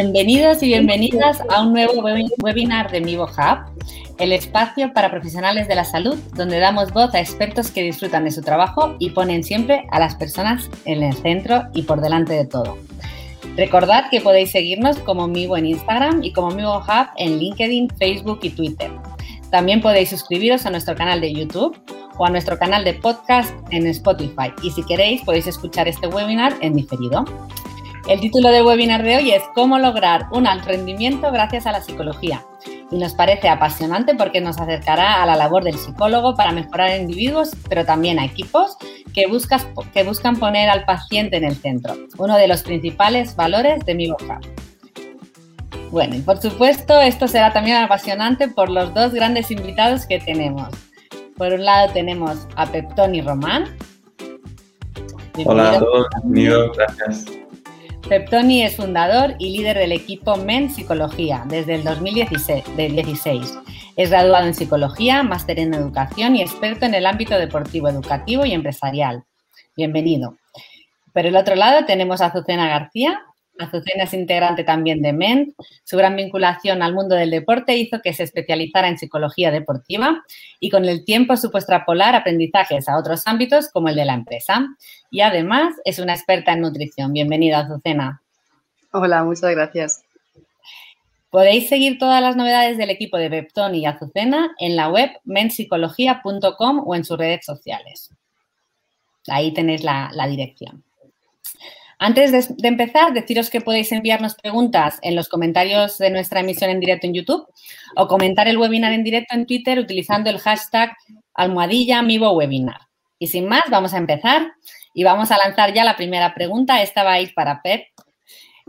Bienvenidos y bienvenidas a un nuevo webinar de Mivo Hub, el espacio para profesionales de la salud donde damos voz a expertos que disfrutan de su trabajo y ponen siempre a las personas en el centro y por delante de todo. Recordad que podéis seguirnos como Mivo en Instagram y como Mivo Hub en LinkedIn, Facebook y Twitter. También podéis suscribiros a nuestro canal de YouTube o a nuestro canal de podcast en Spotify. Y si queréis, podéis escuchar este webinar en diferido. El título del webinar de hoy es Cómo lograr un alto rendimiento gracias a la psicología. Y nos parece apasionante porque nos acercará a la labor del psicólogo para mejorar a individuos, pero también a equipos que, que buscan poner al paciente en el centro, uno de los principales valores de mi boca. Bueno, y por supuesto, esto será también apasionante por los dos grandes invitados que tenemos. Por un lado tenemos a Peptoni Román. Hola a todos, bienvenidos, gracias. Peptoni es fundador y líder del equipo MEN Psicología desde el 2016. Es graduado en Psicología, máster en Educación y experto en el ámbito deportivo, educativo y empresarial. Bienvenido. Por el otro lado tenemos a Azucena García. Azucena es integrante también de MEN. Su gran vinculación al mundo del deporte hizo que se especializara en psicología deportiva y con el tiempo supo extrapolar aprendizajes a otros ámbitos como el de la empresa y además es una experta en nutrición. Bienvenida, Azucena. Hola, muchas gracias. Podéis seguir todas las novedades del equipo de Bepton y Azucena en la web mensicología.com o en sus redes sociales. Ahí tenéis la, dirección. Antes de, empezar, deciros que podéis enviarnos preguntas en los comentarios de nuestra emisión en directo en YouTube o comentar el webinar en directo en Twitter utilizando el hashtag almohadilla Webinar. Y sin más, vamos a empezar. Y vamos a lanzar ya la primera pregunta. Esta va a ir para Pep.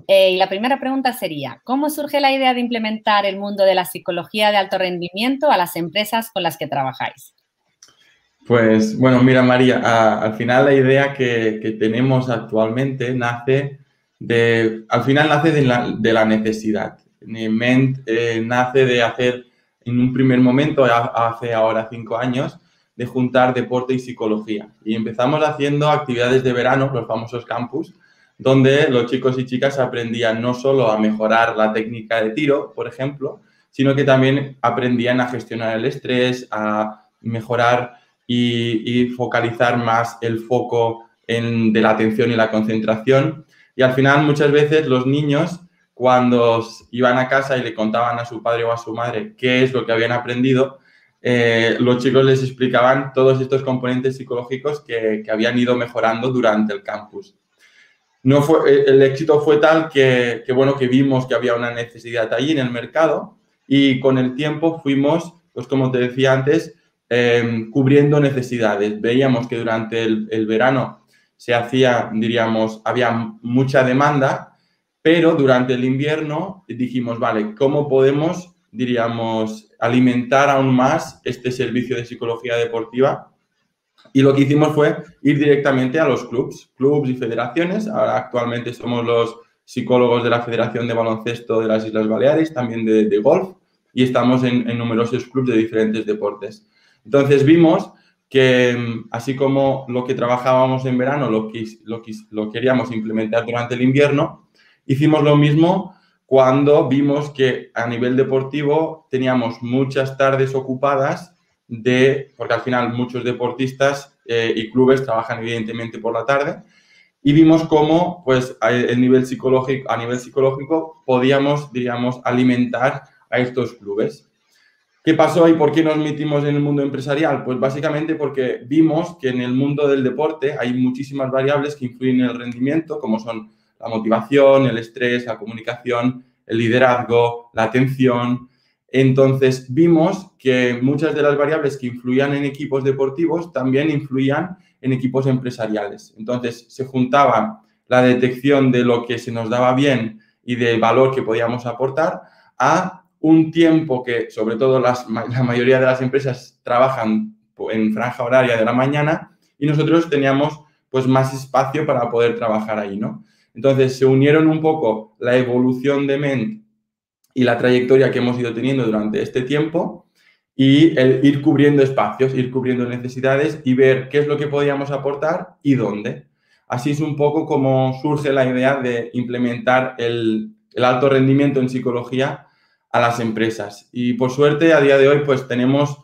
Eh, y la primera pregunta sería, ¿cómo surge la idea de implementar el mundo de la psicología de alto rendimiento a las empresas con las que trabajáis? Pues bueno, mira María, al final la idea que, tenemos actualmente nace de, al final nace de la, necesidad. Ment eh, nace de hacer en un primer momento, hace ahora cinco años, de juntar deporte y psicología. Y empezamos haciendo actividades de verano, los famosos campus, donde los chicos y chicas aprendían no solo a mejorar la técnica de tiro, por ejemplo, sino que también aprendían a gestionar el estrés, a mejorar y, focalizar más el foco de la atención y la concentración. Y al final muchas veces los niños cuando iban a casa y le contaban a su padre o a su madre qué es lo que habían aprendido, eh, los chicos les explicaban todos estos componentes psicológicos que, habían ido mejorando durante el campus. No fue, eh, el éxito fue tal que, bueno, que vimos que había una necesidad ahí en el mercado y con el tiempo fuimos, pues como te decía antes, em, cubriendo necesidades. Veíamos que durante el, verano se hacía, diríamos, había mucha demanda, pero durante el invierno dijimos, vale, ¿cómo podemos diríamos, alimentar aún más este servicio de psicología deportiva. Y lo que hicimos fue ir directamente a los clubs, clubs y federaciones. Ahora actualmente somos los psicólogos de la Federación de Baloncesto de las Islas Baleares, también de, golf, y estamos en, numerosos clubes de diferentes deportes. Entonces vimos que mm, así como lo que trabajábamos en verano lo, lo, queríamos implementar durante el invierno, hicimos lo mismo cuando vimos que a nivel deportivo teníamos muchas tardes ocupadas de, porque al final muchos deportistas eh, y clubes trabajan evidentemente por la tarde, y vimos cómo, pues, a, el nivel psicológico, a nivel psicológico podíamos, diríamos, alimentar a estos clubes. ¿Qué pasó y por qué nos metimos en el mundo empresarial? Pues básicamente porque vimos que en el mundo del deporte hay muchísimas variables que influyen en el rendimiento, como son la motivación, el estrés, la comunicación, el liderazgo, la atención. Entonces vimos que muchas de las variables que influían en equipos deportivos también influían en equipos empresariales. Entonces se juntaba la detección de lo que se nos daba bien y del valor que podíamos aportar a un tiempo que sobre todo la mayoría de las empresas trabajan en franja horaria de la mañana y nosotros teníamos pues más espacio para poder trabajar ahí, ¿no? Entonces se unieron un poco la evolución de Ment y la trayectoria que hemos ido teniendo durante este tiempo y el ir cubriendo espacios, ir cubriendo necesidades y ver qué es lo que podíamos aportar y dónde. Así es un poco como surge la idea de implementar el, el alto rendimiento en psicología a las empresas. Y por suerte, a día de hoy, pues tenemos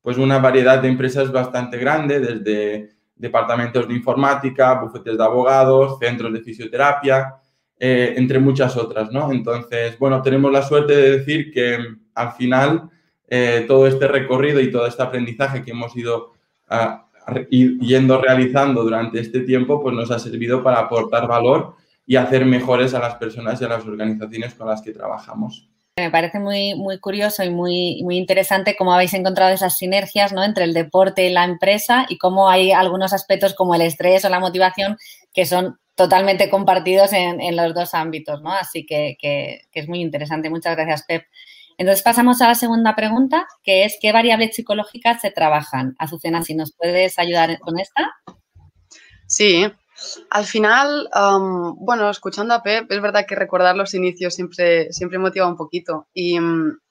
pues una variedad de empresas bastante grande, desde departamentos de informática, bufetes de abogados, centros de fisioterapia, eh, entre muchas otras, ¿no? Entonces, bueno, tenemos la suerte de decir que al final eh, todo este recorrido y todo este aprendizaje que hemos ido ah, yendo realizando durante este tiempo, pues nos ha servido para aportar valor y hacer mejores a las personas y a las organizaciones con las que trabajamos. Me parece muy, muy curioso y muy, muy interesante cómo habéis encontrado esas sinergias ¿no? entre el deporte y la empresa y cómo hay algunos aspectos como el estrés o la motivación que son totalmente compartidos en, los dos ámbitos, ¿no? Así que, que, es muy interesante. Muchas gracias, Pep. Entonces pasamos a la segunda pregunta, que es ¿qué variables psicológicas se trabajan? Azucena, si nos puedes ayudar con esta. Sí, al final, bueno, escuchando a Pep, es verdad que recordar los inicios siempre, siempre motiva un poquito. Y,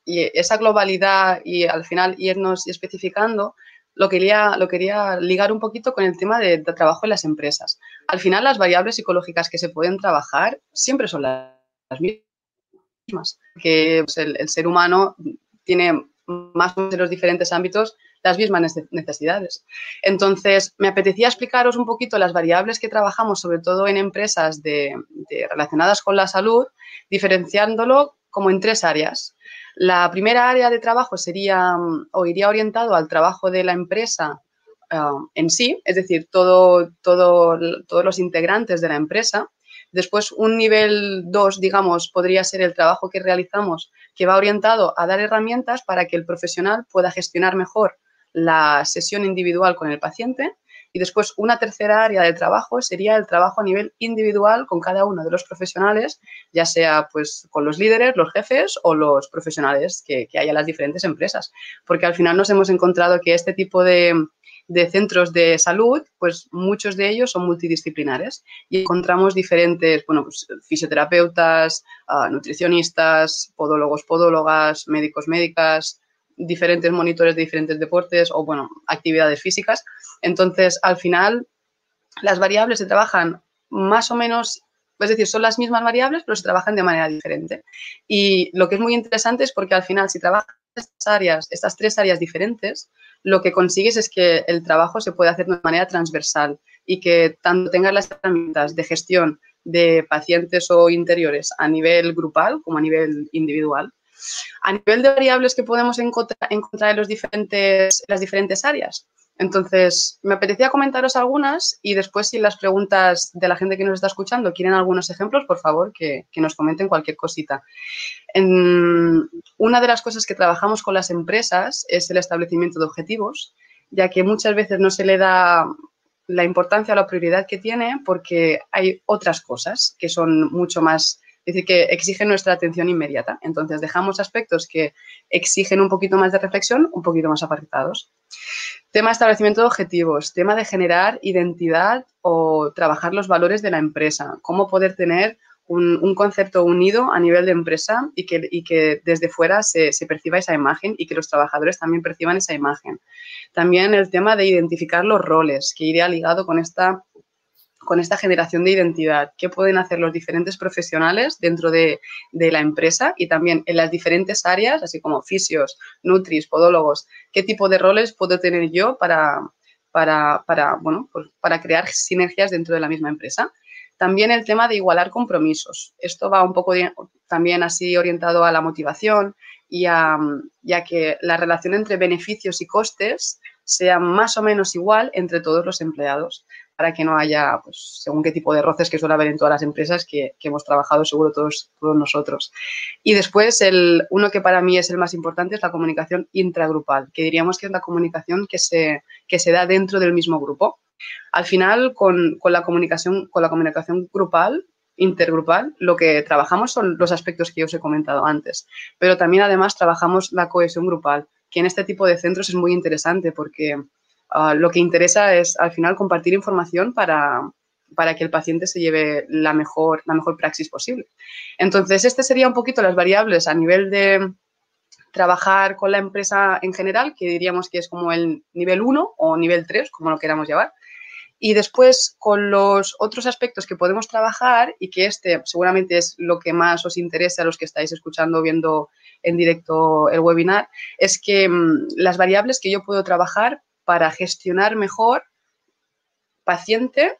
esa globalidad y al final irnos especificando, lo quería, lo quería ligar un poquito con el tema de, trabajo en las empresas. Al final, las variables psicológicas que se pueden trabajar siempre son las, mismas. Que pues, el, el ser humano tiene más de los diferentes ámbitos las mismas necesidades. Entonces, me apetecía explicaros un poquito las variables que trabajamos, sobre todo en empresas relacionadas con la salud, diferenciándolo como en tres áreas. La primera área de trabajo sería o iría orientado al trabajo de la empresa uh, en sí, es decir, todo, todos los integrantes de la empresa. Después, un nivel 2, digamos, podría ser el trabajo que realizamos, que va orientado a dar herramientas para que el profesional pueda gestionar mejor la sesión individual con el paciente y después una tercera área de trabajo sería el trabajo a nivel individual con cada uno de los profesionales, ya sea pues con los líderes, los jefes o los profesionales que, que hay en las diferentes empresas. Porque al final nos hemos encontrado que este tipo de, centros de salud, pues muchos de ellos son multidisciplinares y encontramos diferentes, bueno, pues, fisioterapeutas, ah, nutricionistas, podólogos, podólogas, médicos, médicas, diferentes monitores de diferentes deportes o, bueno, actividades físicas. Entonces, al final, las variables se trabajan más o menos, es decir, son las mismas variables, pero se trabajan de manera diferente. Y lo que es muy interesante es porque al final, si trabajas estas áreas, estas tres áreas diferentes, lo que consigues es que el trabajo se puede hacer de manera transversal y que tanto tengas las herramientas de gestión de pacientes o interiores a nivel grupal como a nivel individual, a nivel de variables que podemos encontrar, en los diferentes, las diferentes áreas. Entonces, me apetecía comentaros algunas y después si las preguntas de la gente que nos está escuchando quieren algunos ejemplos, por favor, que, nos comenten cualquier cosita. una de las cosas que trabajamos con las empresas es el establecimiento de objetivos, ya que muchas veces no se le da la importancia o la prioridad que tiene porque hay otras cosas que son mucho más es decir, que exigen nuestra atención inmediata. Entonces, dejamos aspectos que exigen un poquito más de reflexión, un poquito más apartados. Tema de establecimiento de objetivos, tema de generar identidad o trabajar los valores de la empresa, cómo poder tener un, concepto unido a nivel de empresa y que, desde fuera se, se, perciba esa imagen y que los trabajadores también perciban esa imagen. También el tema de identificar los roles, que iría ligado con esta con esta generación de identidad, qué pueden hacer los diferentes profesionales dentro de, la empresa y también en las diferentes áreas, así como fisios, nutris, podólogos, qué tipo de roles puedo tener yo para, para, para, bueno, pues para crear sinergias dentro de la misma empresa. También el tema de igualar compromisos. Esto va un poco también así orientado a la motivación y a, y a que la relación entre beneficios y costes sea más o menos igual entre todos los empleados para que no haya, pues, según qué tipo de roces que suele haber en todas las empresas que, hemos trabajado seguro todos, todos nosotros. Y después, el, uno que para mí es el más importante es la comunicación intragrupal, que diríamos que es la comunicación que se, que se da dentro del mismo grupo. Al final, con, con, la comunicación, con la comunicación grupal, intergrupal, lo que trabajamos son los aspectos que yo os he comentado antes, pero también además trabajamos la cohesión grupal, que en este tipo de centros es muy interesante porque Ah, lo que interesa es al final compartir información para, para que el paciente se lleve la mejor, la mejor praxis posible. Entonces, este sería un poquito las variables a nivel de trabajar con la empresa en general, que diríamos que es como el nivel 1 o nivel 3, como lo queramos llamar. Y después, con los otros aspectos que podemos trabajar, y que este seguramente es lo que más os interesa a los que estáis escuchando viendo en directo el webinar, es que mm, las variables que yo puedo trabajar para gestionar mejor paciente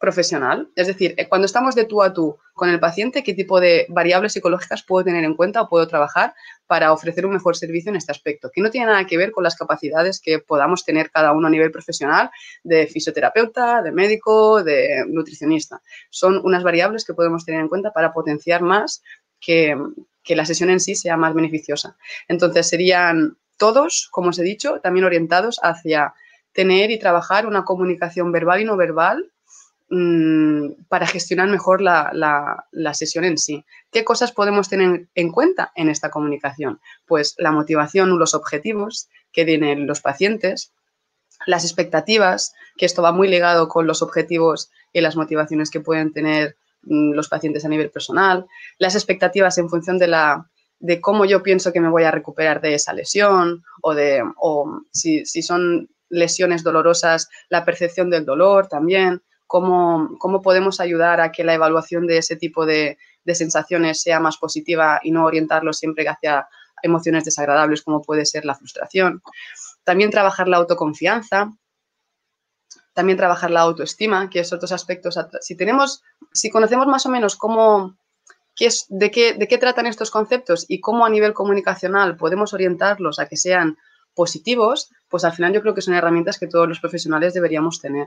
profesional. Es decir, eh, cuando estamos de tú a tú con el paciente, qué tipo de variables psicológicas puedo tener en cuenta o puedo trabajar para ofrecer un mejor servicio en este aspecto, que no tiene nada que ver con las capacidades que podamos tener cada uno a nivel profesional de fisioterapeuta, de médico, de nutricionista. Son unas variables que podemos tener en cuenta para potenciar más que, que la sesión en sí sea más beneficiosa. Entonces, serían todos, como os he dicho, también orientados hacia tener y trabajar una comunicación verbal y no verbal Mm, para gestionar mejor la, sesión en sí. ¿Qué cosas podemos tener en cuenta en esta comunicación? Pues la motivación, los objetivos que tienen los pacientes, las expectativas, que esto va muy ligado con los objetivos y las motivaciones que pueden tener mm, los pacientes a nivel personal, las expectativas en función de la de cómo yo pienso que me voy a recuperar de esa lesión o de o si, si son lesiones dolorosas, la percepción del dolor también, cómo, podemos ayudar a que la evaluación de ese tipo de, sensaciones sea más positiva y no orientarlo siempre hacia emociones desagradables como puede ser la frustración. También trabajar la autoconfianza, también trabajar la autoestima, que es otros aspectos. Si tenemos, si conocemos más o menos cómo, qué es, de, qué, de qué tratan estos conceptos y cómo a nivel comunicacional podemos orientarlos a que sean positivos, pues al final yo creo que son herramientas que todos los profesionales deberíamos tener.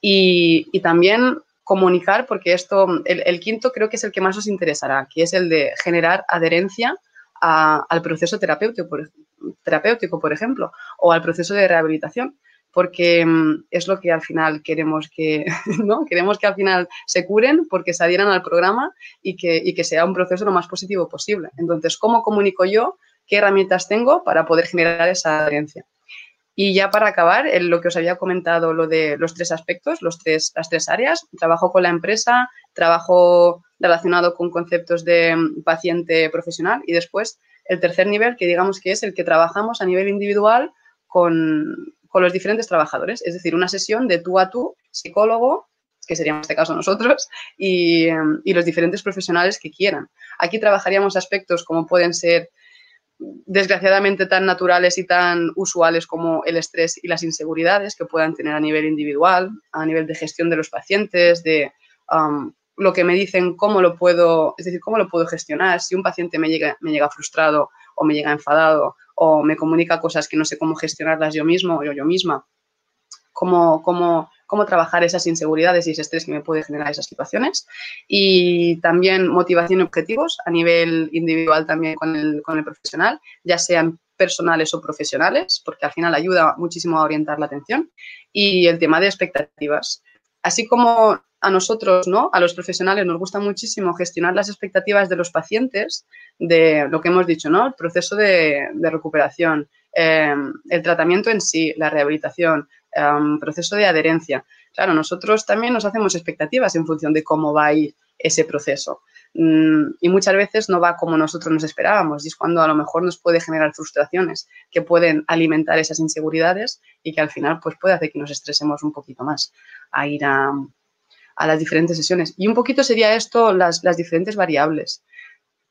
Y, también comunicar, porque esto, el, quinto creo que es el que más os interesará, que es el de generar adherencia al proceso terapéutico por, terapéutico, por ejemplo, o al proceso de rehabilitación porque mm, es lo que al final queremos que, ¿no? Queremos que al final se curen porque se adhieran al programa y que, y que sea un proceso lo más positivo posible. Entonces, ¿cómo comunico yo qué herramientas tengo para poder generar esa adherencia. Y ya para acabar, lo que os había comentado, lo de los tres aspectos, los tres, las tres áreas, trabajo con la empresa, trabajo relacionado con conceptos de paciente profesional y después el tercer nivel, que digamos que es el que trabajamos a nivel individual con, con los diferentes trabajadores, es decir, una sesión de tú a tú, psicólogo, que seríamos en este caso nosotros, y, y los diferentes profesionales que quieran. Aquí trabajaríamos aspectos como pueden ser desgraciadamente tan naturales y tan usuales como el estrés y las inseguridades que puedan tener a nivel individual, a nivel de gestión de los pacientes, de lo que me dicen, cómo lo puedo, es decir, cómo lo puedo gestionar. Si un paciente me llega, me llega frustrado o me llega enfadado o me comunica cosas que no sé cómo gestionarlas yo mismo o yo, misma, cómo, cómo cómo trabajar esas inseguridades y ese estrés que me puede generar esas situaciones. Y también motivación y objetivos a nivel individual también con el, con el profesional, ya sean personales o profesionales, porque al final ayuda muchísimo a orientar la atención. Y el tema de expectativas. Así como a nosotros, ¿no? A los profesionales nos gusta muchísimo gestionar las expectativas de los pacientes, de lo que hemos dicho, ¿no? El proceso de, recuperación, eh, el tratamiento en sí, la rehabilitación, proceso de adherencia. Claro, nosotros también nos hacemos expectativas en función de cómo va a ir ese proceso. Mm, y muchas veces no va como nosotros nos esperábamos y es cuando a lo mejor nos puede generar frustraciones que pueden alimentar esas inseguridades y que al final pues puede hacer que nos estresemos un poquito más a ir a, las diferentes sesiones. Y un poquito sería esto las, las diferentes variables.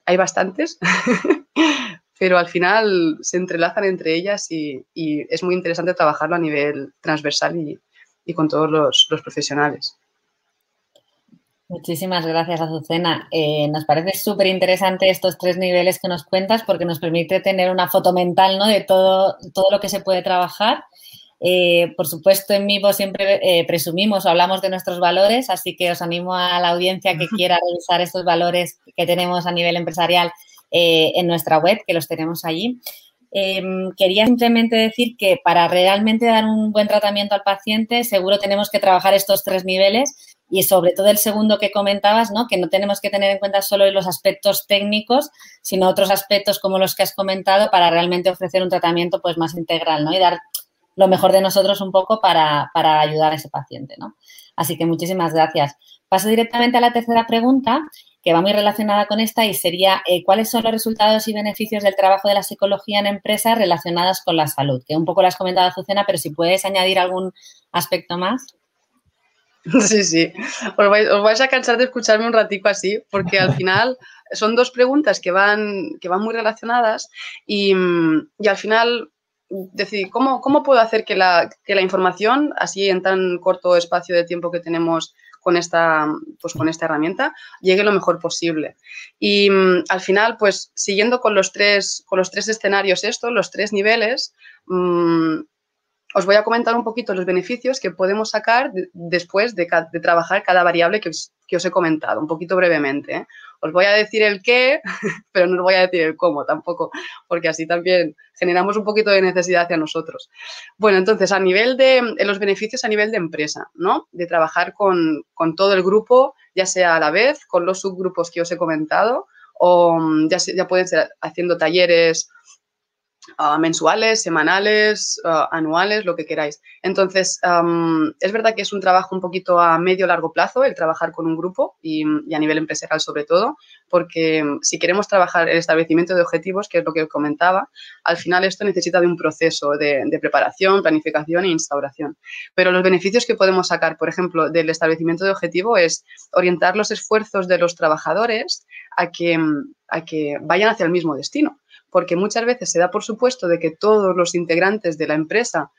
Hay bastantes, pero al final se entrelazan entre ellas y, es muy interesante trabajarlo a nivel transversal y, con todos los, profesionales. Muchísimas gracias, Azucena. Eh, nos parece súper interesante estos tres niveles que nos cuentas porque nos permite tener una foto mental ¿no? de todo, todo lo que se puede trabajar. Eh, por supuesto, en Mivo siempre eh, presumimos o hablamos de nuestros valores, así que os animo a la audiencia que quiera revisar estos valores que tenemos a nivel empresarial en nuestra web, que los tenemos allí. Em, quería simplemente decir que para realmente dar un buen tratamiento al paciente, seguro tenemos que trabajar estos tres niveles y sobre todo el segundo que comentabas, ¿no? que no tenemos que tener en cuenta solo los aspectos técnicos, sino otros aspectos como los que has comentado para realmente ofrecer un tratamiento pues, más integral ¿no? y dar lo mejor de nosotros un poco para, para ayudar a ese paciente. ¿no? Así que muchísimas gracias. Paso directamente a la tercera pregunta que va muy relacionada con esta y sería eh, cuáles son los resultados y beneficios del trabajo de la psicología en empresas relacionados con la salud, que un poco lo has comentado, Azucena, pero si puedes añadir algún aspecto más. Sí, sí. Os vais, a cansar de escucharme un ratico así, porque al final son dos preguntas que van, que van muy relacionadas y, al final decir, ¿cómo, ¿cómo, puedo hacer que la, que la, información, así en tan corto espacio de tiempo que tenemos con esta, pues, con esta herramienta, llegue lo mejor posible? Y al final, pues siguiendo con los tres, con los tres escenarios estos, los tres niveles, mm, os voy a comentar un poquito los beneficios que podemos sacar después de, trabajar cada variable que os, he comentado, un poquito brevemente. ¿eh? Os voy a decir el qué, pero no os voy a decir el cómo tampoco, porque así también generamos un poquito de necesidad hacia nosotros. Bueno, entonces, a nivel de los beneficios a nivel de empresa, ¿no? De trabajar con, todo el grupo, ya sea a la vez, con los subgrupos que os he comentado, o mm, ya, ya pueden ser haciendo talleres Mensuales, semanales, anuales, lo que queráis. Entonces, es verdad que es un trabajo un poquito a medio largo plazo el trabajar con un grupo y, a nivel empresarial sobre todo, porque si queremos trabajar el establecimiento de objetivos, que es lo que os comentaba, al final esto necesita de un proceso de, preparación, planificación e instauración. Pero los beneficios que podemos sacar, por ejemplo, del establecimiento de objetivo es orientar los esfuerzos de los trabajadores a que, a que vayan hacia el mismo destino porque muchas veces se da por supuesto de que todos los integrantes de la empresa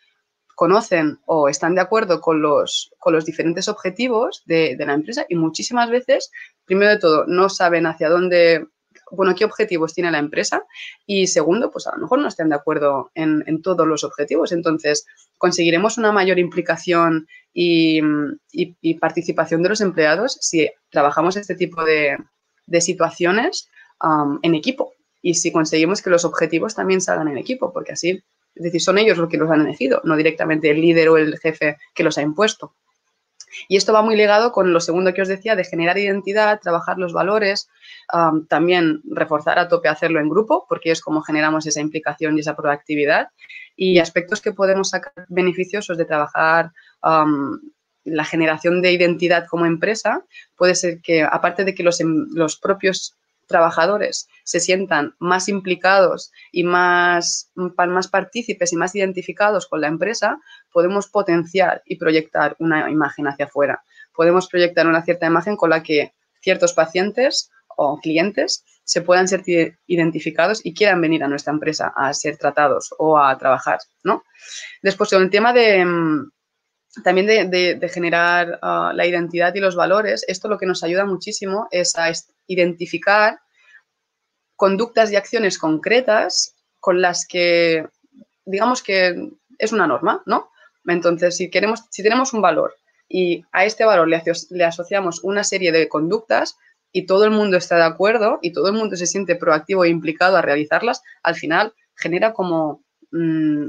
conocen o están de acuerdo con los, con los diferentes objetivos de, la empresa y muchísimas veces, primero de todo, no saben hacia dónde, bueno, qué objetivos tiene la empresa y segundo, pues a lo mejor no están de acuerdo en, todos los objetivos. Entonces, conseguiremos una mayor implicación y, participación de los empleados si trabajamos este tipo de, situaciones um, en equipo y si conseguimos que los objetivos también salgan en equipo, porque así, es decir, son ellos los que los han elegido, no directamente el líder o el jefe que los ha impuesto. Y esto va muy ligado con lo segundo que os decía, de generar identidad, trabajar los valores, también reforzar a tope hacerlo en grupo, porque es como generamos esa implicación y esa proactividad. Y aspectos que podemos sacar beneficiosos de trabajar la generación de identidad como empresa, puede ser que, aparte de que los, em, los propios trabajadores se sientan más implicados y más, más partícipes y más identificados con la empresa, podemos potenciar y proyectar una imagen hacia afuera. Podemos proyectar una cierta imagen con la que ciertos pacientes o clientes se puedan sentir identificados y quieran venir a nuestra empresa a ser tratados o a trabajar, ¿no? Después, con el tema de, mm, también de, generar ah, la identidad y los valores, esto lo que nos ayuda muchísimo es a identificar conductas y acciones concretas con las que, digamos que es una norma, ¿no? Entonces, si, queremos, si tenemos un valor y a este valor le, asociamos una serie de conductas y todo el mundo está de acuerdo y todo el mundo se siente proactivo e implicado a realizarlas, al final genera como, mm,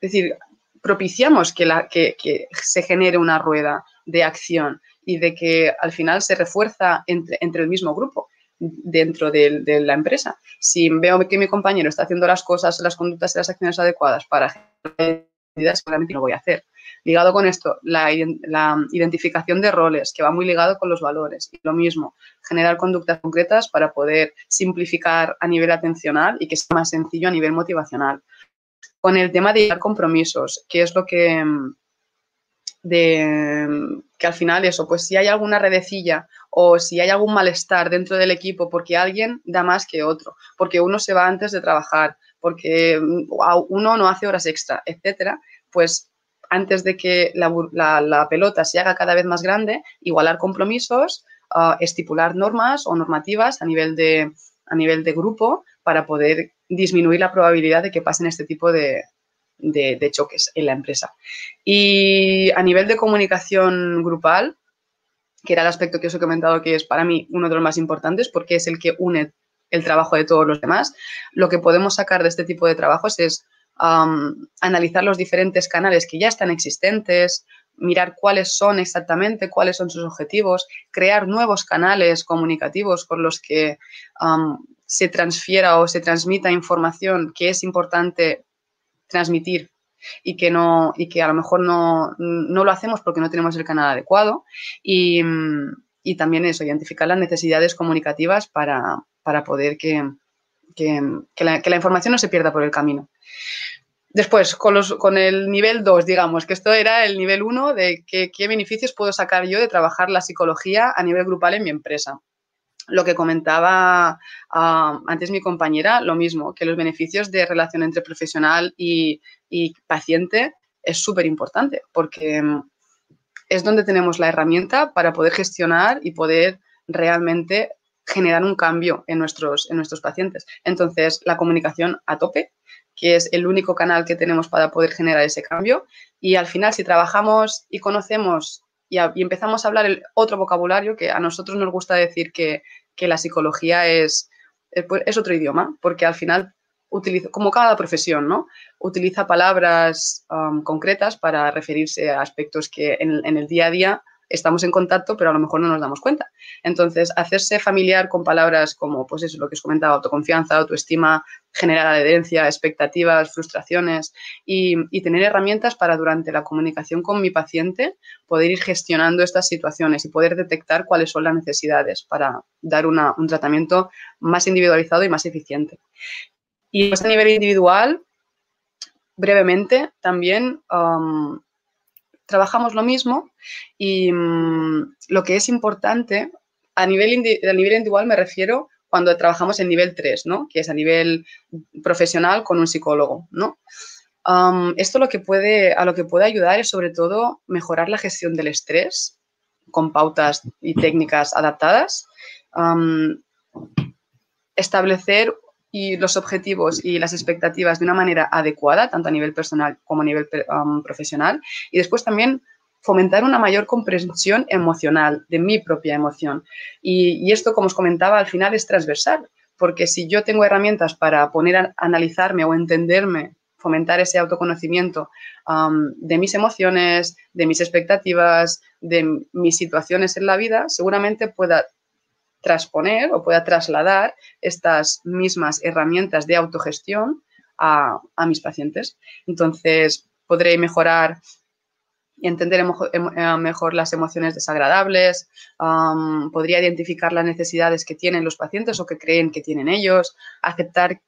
es decir, propiciamos que, la, que, se genere una rueda de acción y de que al final se refuerza entre, entre el mismo grupo dentro de, la empresa. Si veo que mi compañero está haciendo las cosas, las conductas y las acciones adecuadas para generar seguramente lo voy a hacer. Ligado con esto, la, la, identificación de roles, que va muy ligado con los valores. Y lo mismo, generar conductas concretas para poder simplificar a nivel atencional y que sea más sencillo a nivel motivacional con el tema de llevar compromisos, que es lo que, mm, de, que al final eso, pues si hay alguna redecilla o si hay algún malestar dentro del equipo porque alguien da más que otro, porque uno se va antes de trabajar, porque mm, uno no hace horas extra, etcétera, pues antes de que la, pelota se haga cada vez más grande, igualar compromisos, ah, estipular normas o normativas a nivel de, a nivel de grupo para poder disminuir la probabilidad de que pasen este tipo de, choques en la empresa. Y a nivel de comunicación grupal, que era el aspecto que os he comentado que es para mí uno de los más importantes porque es el que une el trabajo de todos los demás, lo que podemos sacar de este tipo de trabajos es analizar los diferentes canales que ya están existentes, mirar cuáles son exactamente, cuáles son sus objetivos, crear nuevos canales comunicativos por los que se transfiera o se transmita información que es importante transmitir y que no y que a lo mejor no, lo hacemos porque no tenemos el canal adecuado y, también eso, identificar las necesidades comunicativas para, poder que, la, información no se pierda por el camino. Después, con, los, con el nivel 2, digamos, que esto era el nivel 1 de qué, qué beneficios puedo sacar yo de trabajar la psicología a nivel grupal en mi empresa lo que comentaba ah, antes mi compañera, lo mismo, que los beneficios de relación entre profesional y, y paciente es súper importante porque mm, es donde tenemos la herramienta para poder gestionar y poder realmente generar un cambio en nuestros, en nuestros pacientes. Entonces, la comunicación a tope, que es el único canal que tenemos para poder generar ese cambio. Y al final, si trabajamos y conocemos y, empezamos a hablar el otro vocabulario, que a nosotros nos gusta decir que, la psicología es, eh, pues, es otro idioma, porque al final utiliza, como cada profesión, ¿no? Utiliza palabras um, concretas para referirse a aspectos que en, el día a día estamos en contacto, pero a lo mejor no nos damos cuenta. Entonces, hacerse familiar con palabras como, pues eso, lo que os comentaba, autoconfianza, autoestima, generar adherencia, expectativas, frustraciones y, tener herramientas para durante la comunicación con mi paciente poder ir gestionando estas situaciones y poder detectar cuáles son las necesidades para dar un tratamiento más individualizado y más eficiente. Y a nivel individual, brevemente, también trabajamos lo mismo y mm, lo que es importante, a nivel, a nivel individual me refiero cuando trabajamos en nivel 3, ¿no? que es a nivel profesional con un psicólogo. ¿no? esto lo que puede, a lo que puede ayudar es sobre todo mejorar la gestión del estrés con pautas y técnicas adaptadas, establecer y los objetivos y las expectativas de una manera adecuada, tanto a nivel personal como a nivel profesional. Y después también fomentar una mayor comprensión emocional de mi propia emoción. Y, esto, como os comentaba, al final es transversal, porque si yo tengo herramientas para poner a analizarme o entenderme, fomentar ese autoconocimiento de mis emociones, de mis expectativas, de mis situaciones en la vida, seguramente pueda transponer o pueda trasladar estas mismas herramientas de autogestión a, mis pacientes. Entonces, podré mejorar entender eh, mejor las emociones desagradables, podría identificar las necesidades que tienen los pacientes o que creen que tienen ellos, aceptar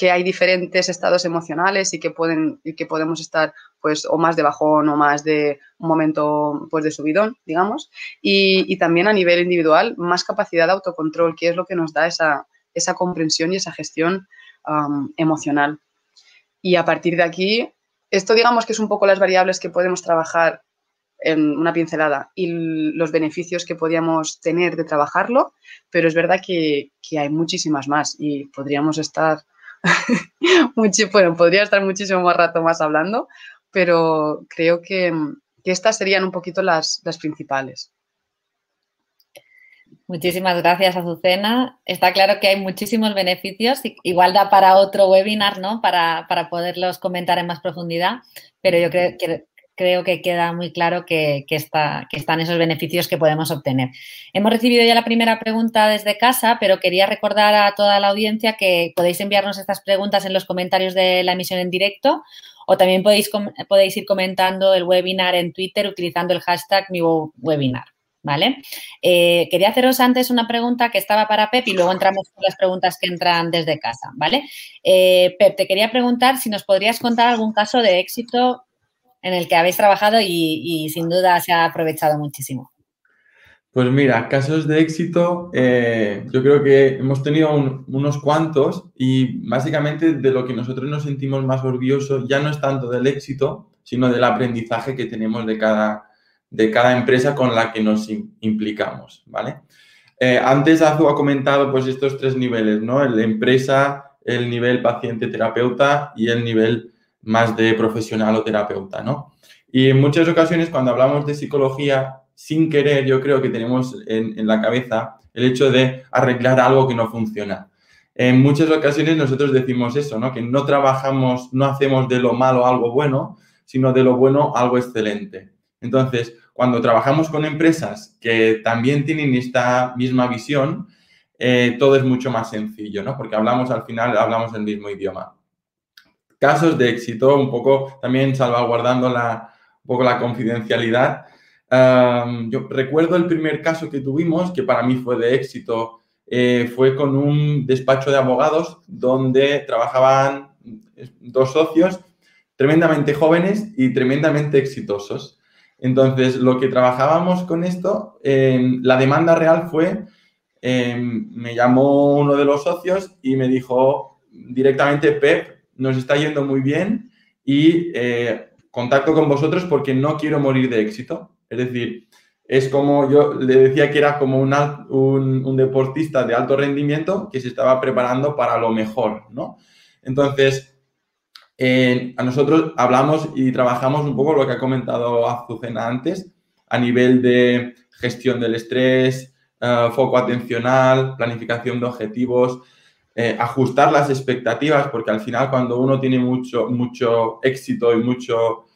que hay diferentes estados emocionales y que pueden y que podemos estar pues o más de bajón o más de un momento pues de subidón, digamos, y, también a nivel individual más capacidad de autocontrol, que es lo que nos da esa, esa comprensión y esa gestión emocional. Y a partir de aquí, esto digamos que es un poco las variables que podemos trabajar en una pincelada y los beneficios que podríamos tener de trabajarlo, pero es verdad que, que hay muchísimas más y podríamos estar bueno, podría estar muchísimo más rato más hablando, pero creo que, estas serían un poquito las, principales. Muchísimas gracias, Azucena. Está claro que hay muchísimos beneficios, igual da para otro webinar, ¿no? Para, para poderlos comentar en más profundidad, pero yo creo que creo que queda muy claro que, está, que, están esos beneficios que podemos obtener. Hemos recibido ya la primera pregunta desde casa, pero quería recordar a toda la audiencia que podéis enviarnos estas preguntas en los comentarios de la emisión en directo o también podéis, podéis ir comentando el webinar en Twitter utilizando el hashtag mi webinar. ¿Vale? Eh, quería haceros antes una pregunta que estaba para Pep y luego entramos con las preguntas que entran desde casa, ¿vale? Eh, Pep, te quería preguntar si nos podrías contar algún caso de éxito en el que habéis trabajado y, sin duda se ha aprovechado muchísimo. Pues mira, casos de éxito, eh, yo creo que hemos tenido unos cuantos y básicamente de lo que nosotros nos sentimos más orgullosos ya no es tanto del éxito, sino del aprendizaje que tenemos de cada, de cada empresa con la que nos implicamos, ¿vale? Eh, antes Azu ha comentado pues estos tres niveles, ¿no? El empresa, el nivel paciente-terapeuta y el nivel más de profesional o terapeuta, ¿no? Y en muchas ocasiones cuando hablamos de psicología, sin querer, yo creo que tenemos en, la cabeza el hecho de arreglar algo que no funciona. En muchas ocasiones nosotros decimos eso, ¿no? Que no trabajamos, no hacemos de lo malo algo bueno, sino de lo bueno algo excelente. Entonces, cuando trabajamos con empresas que también tienen esta misma visión, eh, todo es mucho más sencillo, ¿no? Porque hablamos al final, hablamos el mismo idioma casos de éxito, un poco también salvaguardando la, un poco la confidencialidad. yo recuerdo el primer caso que tuvimos, que para mí fue de éxito, eh, fue con un despacho de abogados donde trabajaban dos socios tremendamente jóvenes y tremendamente exitosos. Entonces, lo que trabajábamos con esto, em, la demanda real fue, em, me llamó uno de los socios y me dijo directamente, Pep, nos está yendo muy bien y eh, contacto con vosotros porque no quiero morir de éxito. Es decir, es como yo le decía que era como un, un, deportista de alto rendimiento que se estaba preparando para lo mejor, ¿no? Entonces, a nosotros hablamos y trabajamos un poco lo que ha comentado Azucena antes, a nivel de gestión del estrés, eh, foco atencional, planificación de objetivos, eh, ajustar las expectativas, porque al final cuando uno tiene mucho, mucho éxito y mucho,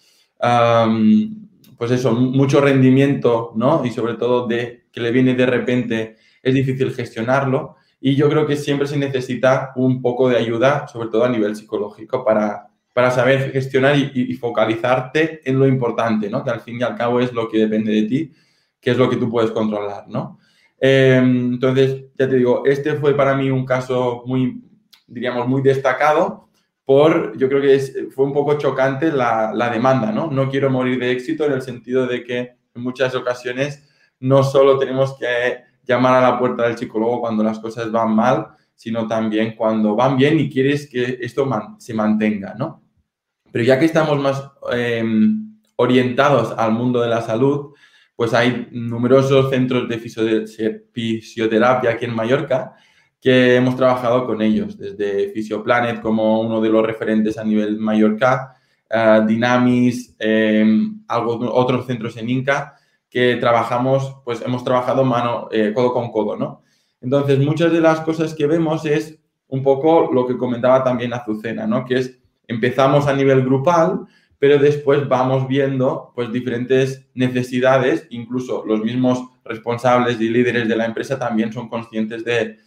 pues eso, mucho rendimiento, ¿no? Y sobre todo de que le viene de repente, es difícil gestionarlo. Y yo creo que siempre se necesita un poco de ayuda, sobre todo a nivel psicológico, para, para saber gestionar y, focalizarte en lo importante, ¿no? Que al fin y al cabo es lo que depende de ti, que es lo que tú puedes controlar, ¿no? Em, entonces, ya te digo, este fue para mí un caso muy, diríamos, muy destacado por, yo creo que fue un poco chocante la, la, demanda, ¿no? No quiero morir de éxito en el sentido de que en muchas ocasiones no solo tenemos que llamar a la puerta del psicólogo cuando las cosas van mal, sino también cuando van bien y quieres que esto se mantenga, ¿no? Pero ya que estamos más em, orientados al mundo de la salud, pues hay numerosos centros de fisioterapia aquí en Mallorca que hemos trabajado con ellos, desde Fisioplanet como uno de los referentes a nivel Mallorca, Dynamis, em, otros centros en Inca, que trabajamos, pues hemos trabajado mano, eh, codo con codo, ¿no? Entonces, muchas de las cosas que vemos es un poco lo que comentaba también Azucena, ¿no? Que es empezamos a nivel grupal, pero después vamos viendo pues diferentes necesidades, incluso los mismos responsables y líderes de la empresa también son conscientes de,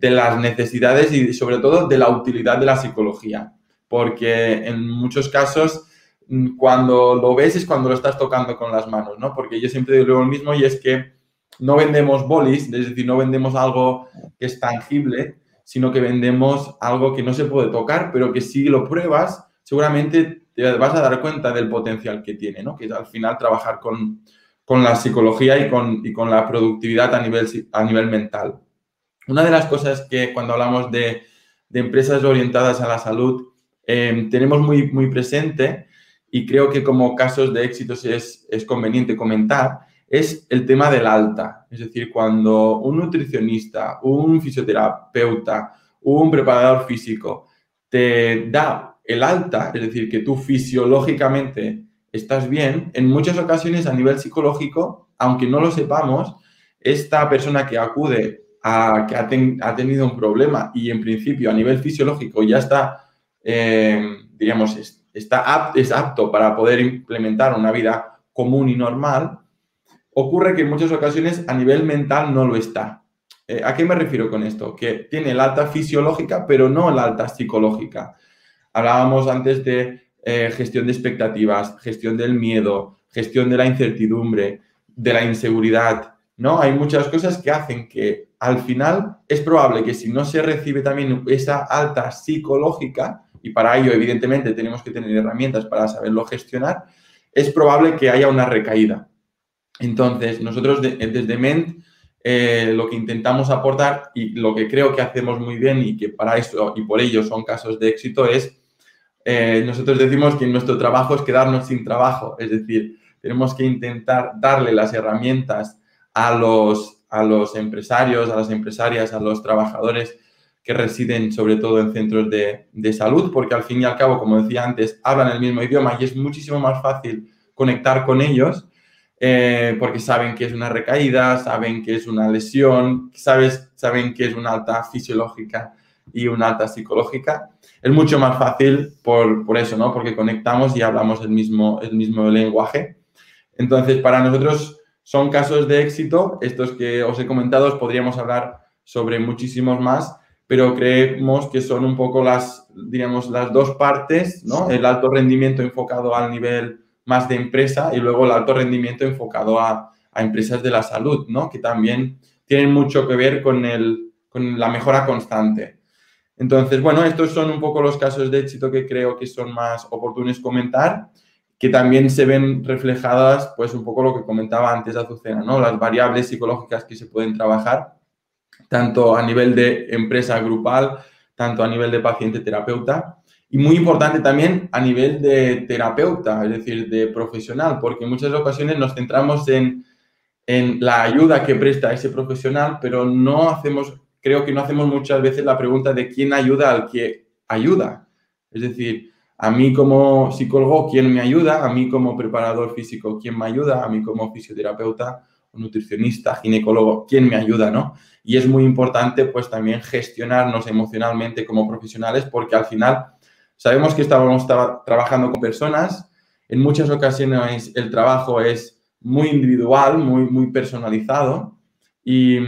las necesidades y sobre todo de la utilidad de la psicología, porque en muchos casos mm, cuando lo ves es cuando lo estás tocando con las manos, ¿no? Porque yo siempre digo lo mismo y es que no vendemos bolis, es decir, no vendemos algo que es tangible, sino que vendemos algo que no se puede tocar, pero que si lo pruebas, seguramente te vas a dar cuenta del potencial que tiene, ¿no? Que al final trabajar con, la psicología y con, con, la productividad a nivel, a nivel mental. Una de las cosas que cuando hablamos de, empresas orientadas a la salud em, tenemos muy, muy presente y creo que como casos de éxitos es, es conveniente comentar, es el tema del alta. Es decir, cuando un nutricionista, un fisioterapeuta, un preparador físico te da el alta, es decir, que tú fisiológicamente estás bien, en muchas ocasiones a nivel psicológico, aunque no lo sepamos, esta persona que acude a que ha, tenido un problema y en principio a nivel fisiológico ya está, eh, digamos, está es apto para poder implementar una vida común y normal, ocurre que en muchas ocasiones a nivel mental no lo está. Eh, ¿A qué me refiero con esto? Que tiene la alta fisiológica, pero no la alta psicológica. Hablábamos antes de eh, gestión de expectativas, gestión del miedo, gestión de la incertidumbre, de la inseguridad. ¿no? Hay muchas cosas que hacen que al final es probable que si no se recibe también esa alta psicológica, y para ello evidentemente tenemos que tener herramientas para saberlo gestionar, es probable que haya una recaída. Entonces, nosotros desde Ment eh, lo que intentamos aportar y lo que creo que hacemos muy bien y que para eso y por ello son casos de éxito es, eh, nosotros decimos que nuestro trabajo es quedarnos sin trabajo, es decir, tenemos que intentar darle las herramientas a los, a los empresarios, a las empresarias, a los trabajadores que residen sobre todo en centros de, de salud, porque al fin y al cabo, como decía antes, hablan el mismo idioma y es muchísimo más fácil conectar con ellos eh, porque saben que es una recaída, saben que es una lesión, sabes, saben que es una alta fisiológica y una alta psicológica. Es mucho más fácil por, por, eso, ¿no? Porque conectamos y hablamos el mismo, el mismo lenguaje. Entonces, para nosotros son casos de éxito. Estos que os he comentado, podríamos hablar sobre muchísimos más, pero creemos que son un poco las, digamos, las dos partes, ¿no? El alto rendimiento enfocado al nivel más de empresa y luego el alto rendimiento enfocado a, empresas de la salud, ¿no? Que también tienen mucho que ver con, el, con la mejora constante. Entonces, bueno, estos son un poco los casos de éxito que creo que son más oportunos comentar, que también se ven reflejadas, pues un poco lo que comentaba antes Azucena, ¿no? Las variables psicológicas que se pueden trabajar, tanto a nivel de empresa grupal, tanto a nivel de paciente-terapeuta, y muy importante también a nivel de terapeuta, es decir, de profesional, porque en muchas ocasiones nos centramos en, en la ayuda que presta ese profesional, pero no hacemos, creo que no hacemos muchas veces la pregunta de quién ayuda al que ayuda. Es decir, a mí como psicólogo, ¿quién me ayuda? A mí como preparador físico, ¿quién me ayuda? A mí como fisioterapeuta nutricionista, ginecólogo, ¿quién me ayuda? ¿no? Y es muy importante pues también gestionarnos emocionalmente como profesionales porque al final Sabemos que estábamos trabajando con personas. En muchas ocasiones el trabajo es muy individual, muy, muy personalizado. Y,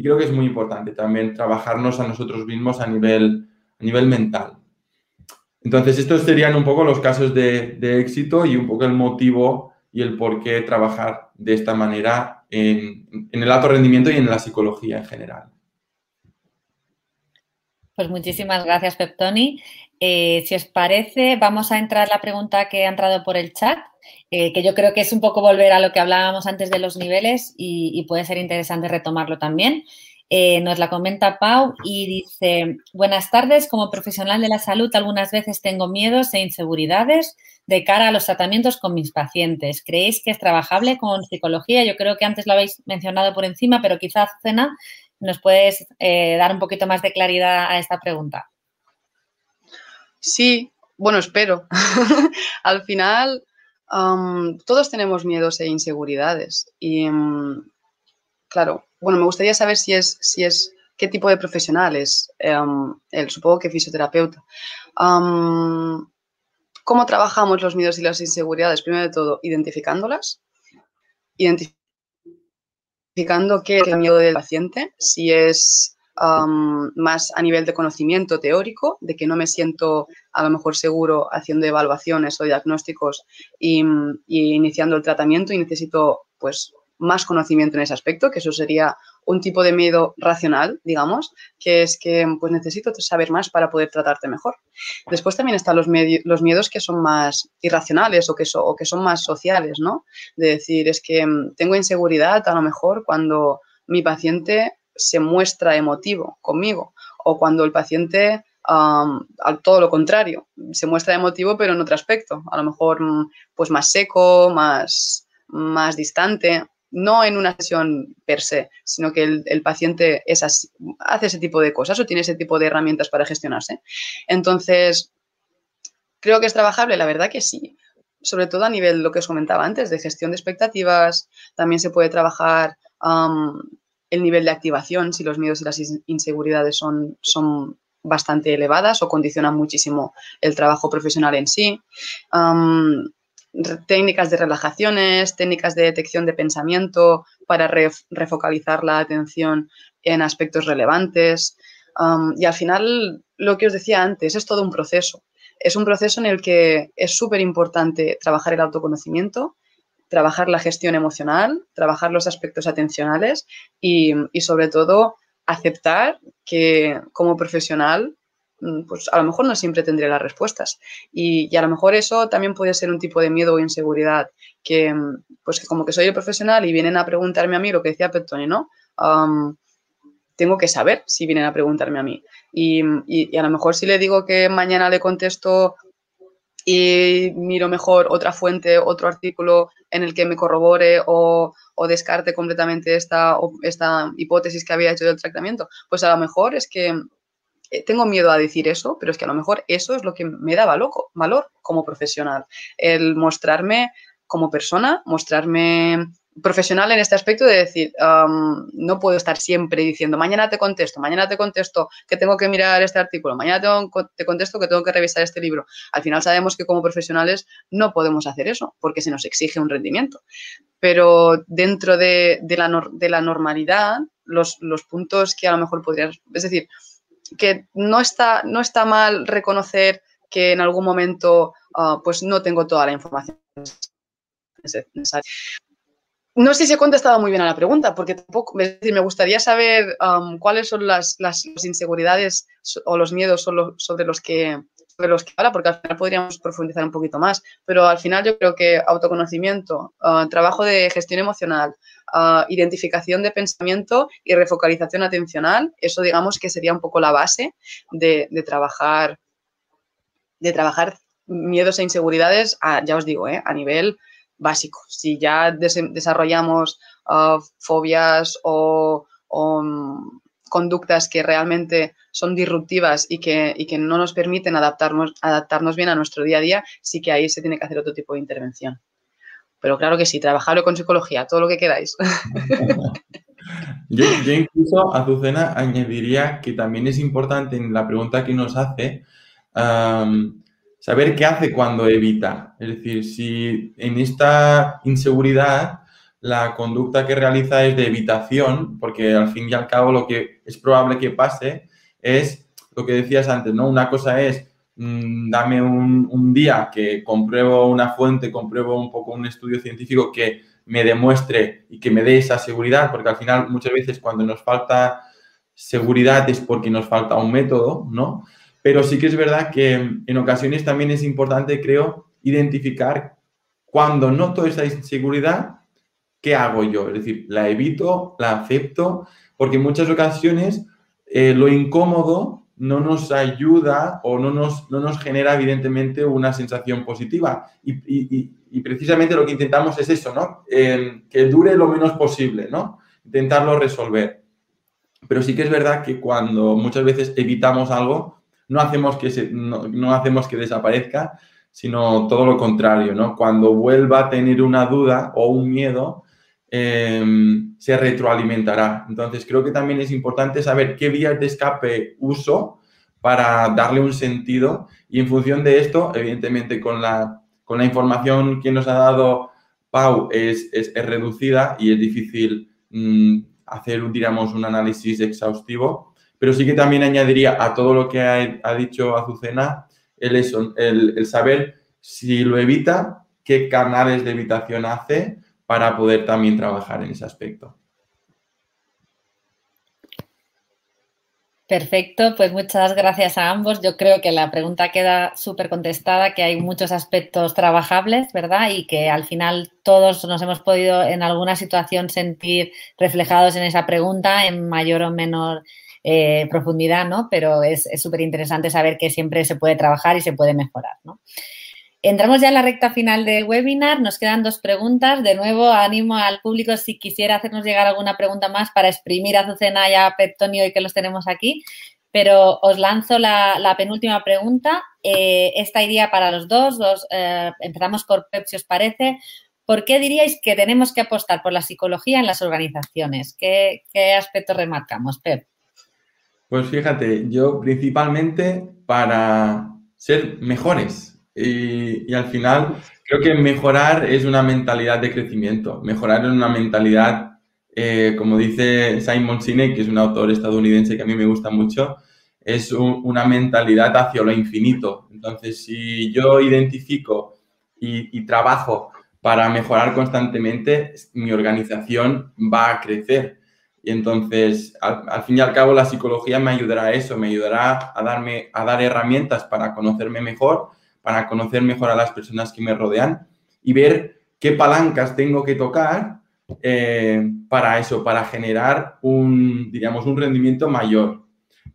creo que es muy importante también trabajarnos a nosotros mismos a nivel, a nivel mental. Entonces, estos serían un poco los casos de, éxito y un poco el motivo y el por qué trabajar de esta manera en, en el alto rendimiento y en la psicología en general. Pues muchísimas gracias, Peptoni. Eh, si os parece, vamos a entrar la pregunta que ha entrado por el chat, eh, que yo creo que es un poco volver a lo que hablábamos antes de los niveles y, puede ser interesante retomarlo también. Eh, nos la comenta Pau y dice, buenas tardes, como profesional de la salud algunas veces tengo miedos e inseguridades de cara a los tratamientos con mis pacientes. ¿Creéis que es trabajable con psicología? Yo creo que antes lo habéis mencionado por encima, pero quizás, Cena, nos puedes dar un poquito más de claridad a esta pregunta. Sí, bueno, espero. Al final, todos tenemos miedos e inseguridades. Y, mm, claro, bueno, me gustaría saber si es, si es qué tipo de profesional es él, supongo que fisioterapeuta. ¿Cómo trabajamos los miedos y las inseguridades? Primero de todo, identificándolas, identificando qué es el miedo del paciente, si es más a nivel de conocimiento teórico, de que no me siento a lo mejor seguro haciendo evaluaciones o diagnósticos y, iniciando el tratamiento y necesito pues más conocimiento en ese aspecto, que eso sería un tipo de miedo racional, digamos, que es que pues necesito saber más para poder tratarte mejor. Después también están los, los miedos que son más irracionales o que, o que son más sociales, ¿no? De decir, es que mm, tengo inseguridad a lo mejor cuando mi paciente se muestra emotivo conmigo o cuando el paciente, al todo lo contrario, se muestra emotivo pero en otro aspecto, a lo mejor mm, pues más seco, más, más distante, no en una sesión per se, sino que el, paciente es hace ese tipo de cosas o tiene ese tipo de herramientas para gestionarse. Entonces, creo que es trabajable, la verdad que sí. Sobre todo a nivel, lo que os comentaba antes, de gestión de expectativas, también se puede trabajar el nivel de activación, si los miedos y las inseguridades son, son bastante elevadas o condicionan muchísimo el trabajo profesional en sí. técnicas de relajaciones, técnicas de detección de pensamiento para refocalizar la atención en aspectos relevantes. y al final, lo que os decía antes, es todo un proceso. Es un proceso en el que es súper importante trabajar el autoconocimiento, trabajar la gestión emocional, trabajar los aspectos atencionales y, sobre todo aceptar que como profesional mm, pues a lo mejor no siempre tendré las respuestas. Y, a lo mejor eso también puede ser un tipo de miedo o inseguridad, que mm, pues que como que soy el profesional y vienen a preguntarme a mí lo que decía Pettoni, ¿no? tengo que saber si vienen a preguntarme a mí. Y, y, a lo mejor si le digo que mañana le contesto y miro mejor otra fuente, otro artículo en el que me corrobore o, descarte completamente esta, esta hipótesis que había hecho del tratamiento, pues a lo mejor es que eh, tengo miedo a decir eso, pero es que a lo mejor eso es lo que me daba loco, valor como profesional, el mostrarme como persona, mostrarme profesional en este aspecto de decir, no puedo estar siempre diciendo, mañana te contesto, mañana te contesto que tengo que mirar este artículo, mañana te contesto que tengo que revisar este libro. Al final sabemos que como profesionales no podemos hacer eso porque se nos exige un rendimiento. Pero dentro de, la, de la, normalidad, los, puntos que a lo mejor podrías, es decir, que no está, no está mal reconocer que en algún momento ah, pues no tengo toda la información necesaria no sé si he contestado muy bien a la pregunta, porque tampoco, me, gustaría saber cuáles son las, inseguridades o los miedos sobre los que sobre los que habla, porque al final podríamos profundizar un poquito más. Pero al final yo creo que autoconocimiento, uh, trabajo de gestión emocional, uh, identificación de pensamiento y refocalización atencional, eso digamos que sería un poco la base de, trabajar de trabajar miedos e inseguridades, ya os digo, ¿eh? a nivel básico. Si ya desarrollamos uh, fobias o, mm, conductas que realmente son disruptivas y que, que, no nos permiten adaptarnos, adaptarnos bien a nuestro día a día, sí que ahí se tiene que hacer otro tipo de intervención. Pero claro que sí, trabajarlo con psicología, todo lo que queráis. yo, incluso, Azucena, añadiría que también es importante en la pregunta que nos hace saber qué hace cuando evita. Es decir, si en esta inseguridad la conducta que realiza es de evitación, porque al fin y al cabo lo que es probable que pase es lo que decías antes, ¿no? Una cosa es mm, dame un, un, día que compruebo una fuente, compruebo un poco un estudio científico que me demuestre y que me dé esa seguridad, porque al final muchas veces cuando nos falta seguridad es porque nos falta un método, ¿no? Pero sí que es verdad que en ocasiones también es importante, creo, identificar cuando noto esa inseguridad, ¿qué hago yo? Es decir, la evito, la acepto, porque en muchas ocasiones eh, lo incómodo no nos ayuda o no nos, no nos genera, evidentemente, una sensación positiva. Y, precisamente lo que intentamos es eso, ¿no? que dure lo menos posible, ¿no? Intentarlo resolver. Pero sí que es verdad que cuando muchas veces evitamos algo, no hacemos que, no, hacemos que desaparezca, sino todo lo contrario, ¿no? Cuando vuelva a tener una duda o un miedo, em, se retroalimentará. Entonces, creo que también es importante saber qué vías de escape uso para darle un sentido y en función de esto, evidentemente, con la, con la información que nos ha dado Pau es, es, reducida y es difícil mm, hacer, un análisis exhaustivo, pero sí que también añadiría a todo lo que ha, dicho Azucena el, el, saber si lo evita, qué canales de evitación hace para poder también trabajar en ese aspecto. Perfecto, pues muchas gracias a ambos. Yo creo que la pregunta queda súper contestada, que hay muchos aspectos trabajables, ¿verdad? Y que al final todos nos hemos podido en alguna situación sentir reflejados en esa pregunta en mayor o menor eh, profundidad, ¿no? Pero es súper interesante saber que siempre se puede trabajar y se puede mejorar, ¿no? Entramos ya en la recta final del webinar, nos quedan dos preguntas. De nuevo, animo al público si quisiera hacernos llegar alguna pregunta más para exprimir a Azucena y a Petonio y que los tenemos aquí. Pero os lanzo la, penúltima pregunta. Eh, esta iría para los dos. Eh, empezamos por Pep, si os parece. ¿Por qué diríais que tenemos que apostar por la psicología en las organizaciones? ¿Qué, qué remarcamos, Pep? Pues fíjate, yo principalmente para ser mejores y, al final creo que mejorar es una mentalidad de crecimiento, mejorar es una mentalidad, eh, como dice Simon Sinek, que es un autor estadounidense que a mí me gusta mucho, es una mentalidad hacia lo infinito. Entonces, si yo identifico y trabajo para mejorar constantemente, mi organización va a crecer. Y entonces, al, fin y al cabo, la psicología me ayudará a eso, me ayudará a, darme, a dar herramientas para conocerme mejor, para conocer mejor a las personas que me rodean y ver qué palancas tengo que tocar eh, para eso, para generar un, diríamos, un rendimiento mayor.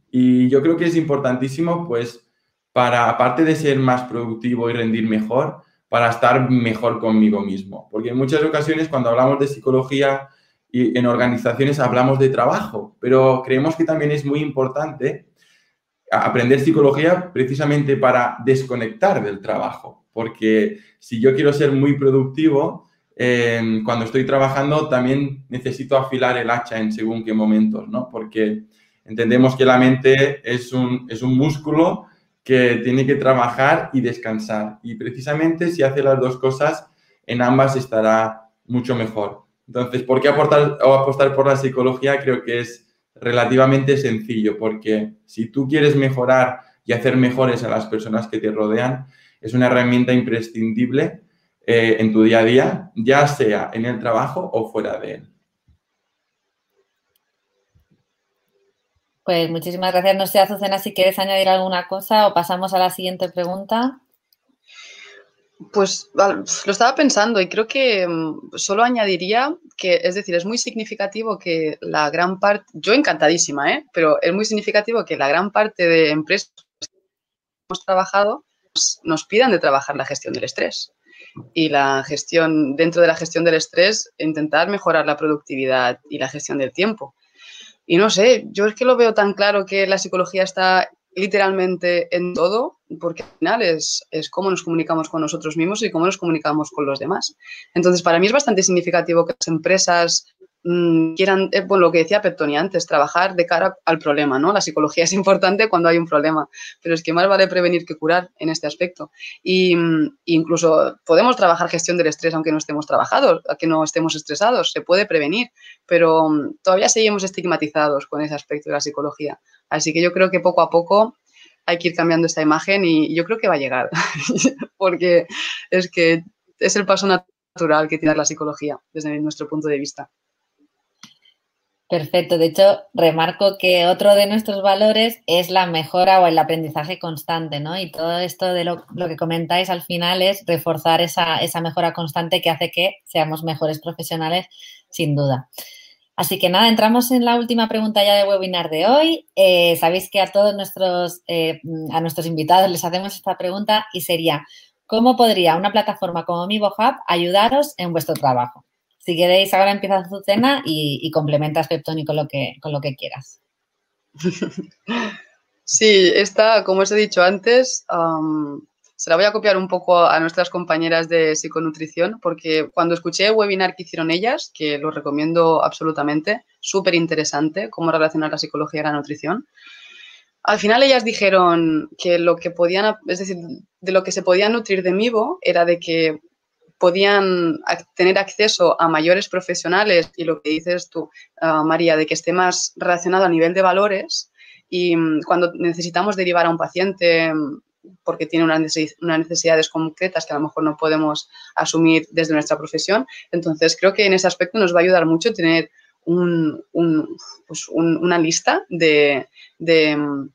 Y yo creo que es importantísimo, pues, para, aparte de ser más productivo y rendir mejor, para estar mejor conmigo mismo. Porque en muchas ocasiones cuando hablamos de psicología, y en organizaciones hablamos de trabajo, pero creemos que también es muy importante aprender psicología precisamente para desconectar del trabajo, porque si yo quiero ser muy productivo, eh, cuando estoy trabajando también necesito afilar el hacha en según qué momentos, ¿no? Porque entendemos que la mente es un, es un músculo que tiene que trabajar y descansar. Y precisamente si hace las dos cosas, en ambas estará mucho mejor. Entonces, ¿por qué aportar, o apostar por la psicología? Creo que es relativamente sencillo, porque si tú quieres mejorar y hacer mejores a las personas que te rodean, es una herramienta imprescindible eh, en tu día a día, ya sea en el trabajo o fuera de él. Pues muchísimas gracias. No sé, Azucena, si quieres añadir alguna cosa o pasamos a la siguiente pregunta. Pues lo estaba pensando y creo que mm, solo añadiría que, es decir, es muy significativo que la gran parte, yo encantadísima, ¿eh? pero es muy significativo que la gran parte de empresas que hemos trabajado nos, pidan de trabajar la gestión del estrés. Y la gestión, dentro de la gestión del estrés, intentar mejorar la productividad y la gestión del tiempo. Y no sé, yo es que lo veo tan claro que la psicología está literalmente en todo, porque al final es, es, cómo nos comunicamos con nosotros mismos y cómo nos comunicamos con los demás. Entonces, para mí es bastante significativo que las empresas Mm, quieran, eh, bueno, lo que decía Petoni antes, trabajar de cara al problema, ¿no? La psicología es importante cuando hay un problema, pero es que más vale prevenir que curar en este aspecto. Y mm, incluso podemos trabajar gestión del estrés aunque no estemos trabajados, aunque no estemos estresados, se puede prevenir, pero mm, todavía seguimos estigmatizados con ese aspecto de la psicología. Así que yo creo que poco a poco hay que ir cambiando esta imagen y yo creo que va a llegar, porque es que es el paso natural que tiene la psicología desde nuestro punto de vista. Perfecto. De hecho, remarco que otro de nuestros valores es la mejora o el aprendizaje constante, ¿no? Y todo esto de lo, que comentáis al final es reforzar esa, mejora constante que hace que seamos mejores profesionales, sin duda. Así que nada, entramos en la última pregunta ya de webinar de hoy. Eh, sabéis que a todos nuestros, eh, a nuestros invitados les hacemos esta pregunta y sería, ¿cómo podría una plataforma como MivoHub ayudaros en vuestro trabajo? Si queréis, ahora empieza su cena y, complementas Peptoni con lo que, con lo que quieras. Sí, esta, como os he dicho antes, se la voy a copiar un poco a nuestras compañeras de psiconutrición, porque cuando escuché el webinar que hicieron ellas, que lo recomiendo absolutamente, súper interesante, cómo relacionar la psicología y la nutrición, al final ellas dijeron que lo que podían, es decir, de lo que se podían nutrir de Mivo era de que podían tener acceso a mayores profesionales y lo que dices tú, ah, María, de que esté más relacionado a nivel de valores y mm, cuando necesitamos derivar a un paciente mm, porque tiene unas necesidades concretas que a lo mejor no podemos asumir desde nuestra profesión. Entonces, creo que en ese aspecto nos va a ayudar mucho tener pues una lista de, de, mm,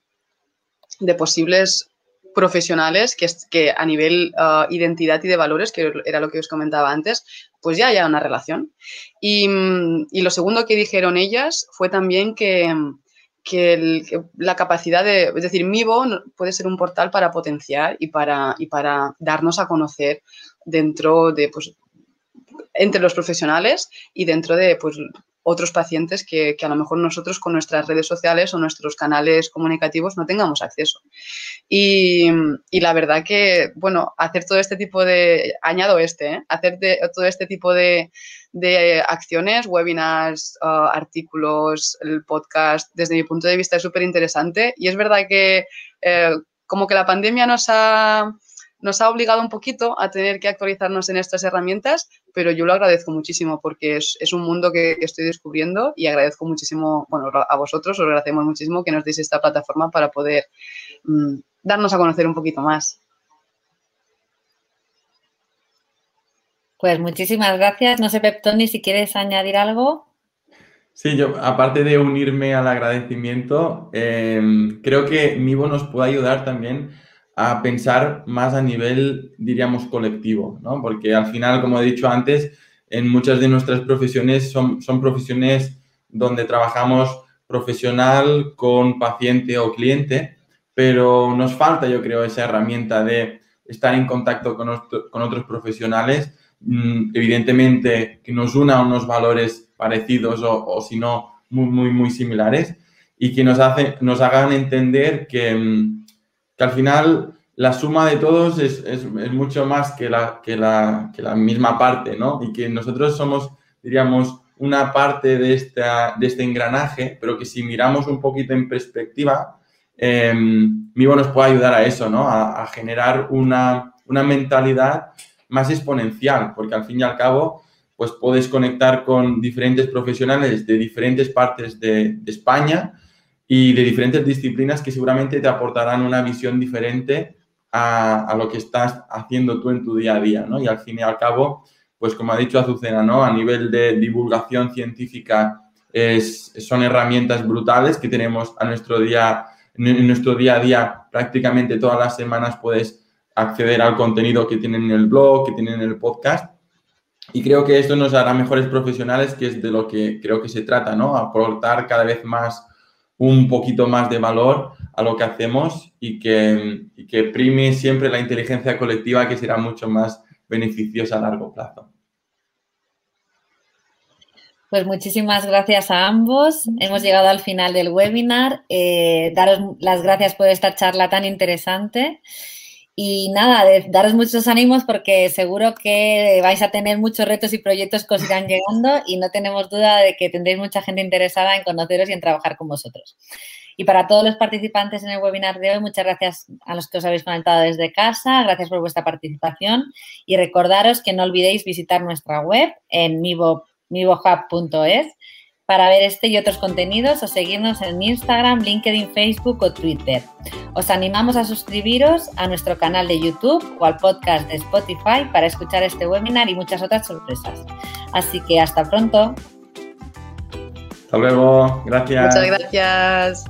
de posibles profesionales que, que a nivel uh, identidad y de valores, que era lo que os comentaba antes, pues ya haya una relación. Y, y lo segundo que dijeron ellas fue también que, que, la capacidad de, es decir, Mivo puede ser un portal para potenciar y para, y para darnos a conocer dentro de, pues, entre los profesionales y dentro de, pues, otros pacientes que, a lo mejor nosotros con nuestras redes sociales o nuestros canales comunicativos no tengamos acceso. Y, la verdad que, bueno, hacer todo este tipo de, añado este, ¿eh? hacer todo este tipo de, acciones, webinars, uh, artículos, el podcast, desde mi punto de vista es súper interesante y es verdad que eh, como que la pandemia nos ha nos ha obligado un poquito a tener que actualizarnos en estas herramientas, pero yo lo agradezco muchísimo porque es, un mundo que, estoy descubriendo y agradezco muchísimo, bueno, a vosotros os agradecemos muchísimo que nos deis esta plataforma para poder mm, darnos a conocer un poquito más. Pues muchísimas gracias. No sé, Peptoni, si quieres añadir algo. Sí, yo, aparte de unirme al agradecimiento, eh, creo que Mivo nos puede ayudar también a pensar más a nivel, diríamos, colectivo, ¿no? Porque al final, como he dicho antes, en muchas de nuestras profesiones son, son profesiones donde trabajamos profesional con paciente o cliente, pero nos falta, yo creo, esa herramienta de estar en contacto con, con otros profesionales, mm, evidentemente que nos una unos valores parecidos o, o si no, muy, muy, muy similares y que nos, hace, nos hagan entender que mm, que al final la suma de todos es, es, es mucho más que la, que, la, que la, misma parte, ¿no? Y que nosotros somos, diríamos, una parte de, esta, de este engranaje, pero que si miramos un poquito en perspectiva, eh, nos puede ayudar a eso, ¿no? A, generar una, una, mentalidad más exponencial, porque al fin y al cabo, pues puedes conectar con diferentes profesionales de diferentes partes de España y de diferentes disciplinas que seguramente te aportarán una visión diferente a, lo que estás haciendo tú en tu día a día, ¿no? Y al fin y al cabo, pues como ha dicho Azucena, ¿no? A nivel de divulgación científica es, son herramientas brutales que tenemos a nuestro día, en nuestro día a día prácticamente todas las semanas puedes acceder al contenido que tienen en el blog, que tienen en el podcast. Y creo que esto nos hará mejores profesionales, que es de lo que creo que se trata, ¿no? Aportar cada vez más un poquito más de valor a lo que hacemos y que, que prime siempre la inteligencia colectiva, que será mucho más beneficiosa a largo plazo. Pues muchísimas gracias a ambos. Hemos llegado al final del webinar. Eh, daros las gracias por esta charla tan interesante. Y nada, daros muchos ánimos porque seguro que vais a tener muchos retos y proyectos que os irán llegando y no tenemos duda de que tendréis mucha gente interesada en conoceros y en trabajar con vosotros. Y para todos los participantes en el webinar de hoy, muchas gracias a los que os habéis conectado desde casa, gracias por vuestra participación y recordaros que no olvidéis visitar nuestra web en mivo mivohub.es para ver este y otros contenidos o seguirnos en Instagram, LinkedIn, Facebook o Twitter. Os animamos a suscribiros a nuestro canal de YouTube o al podcast de Spotify para escuchar este webinar y muchas otras sorpresas. Así que hasta pronto. Hasta luego. Gracias. Muchas gracias.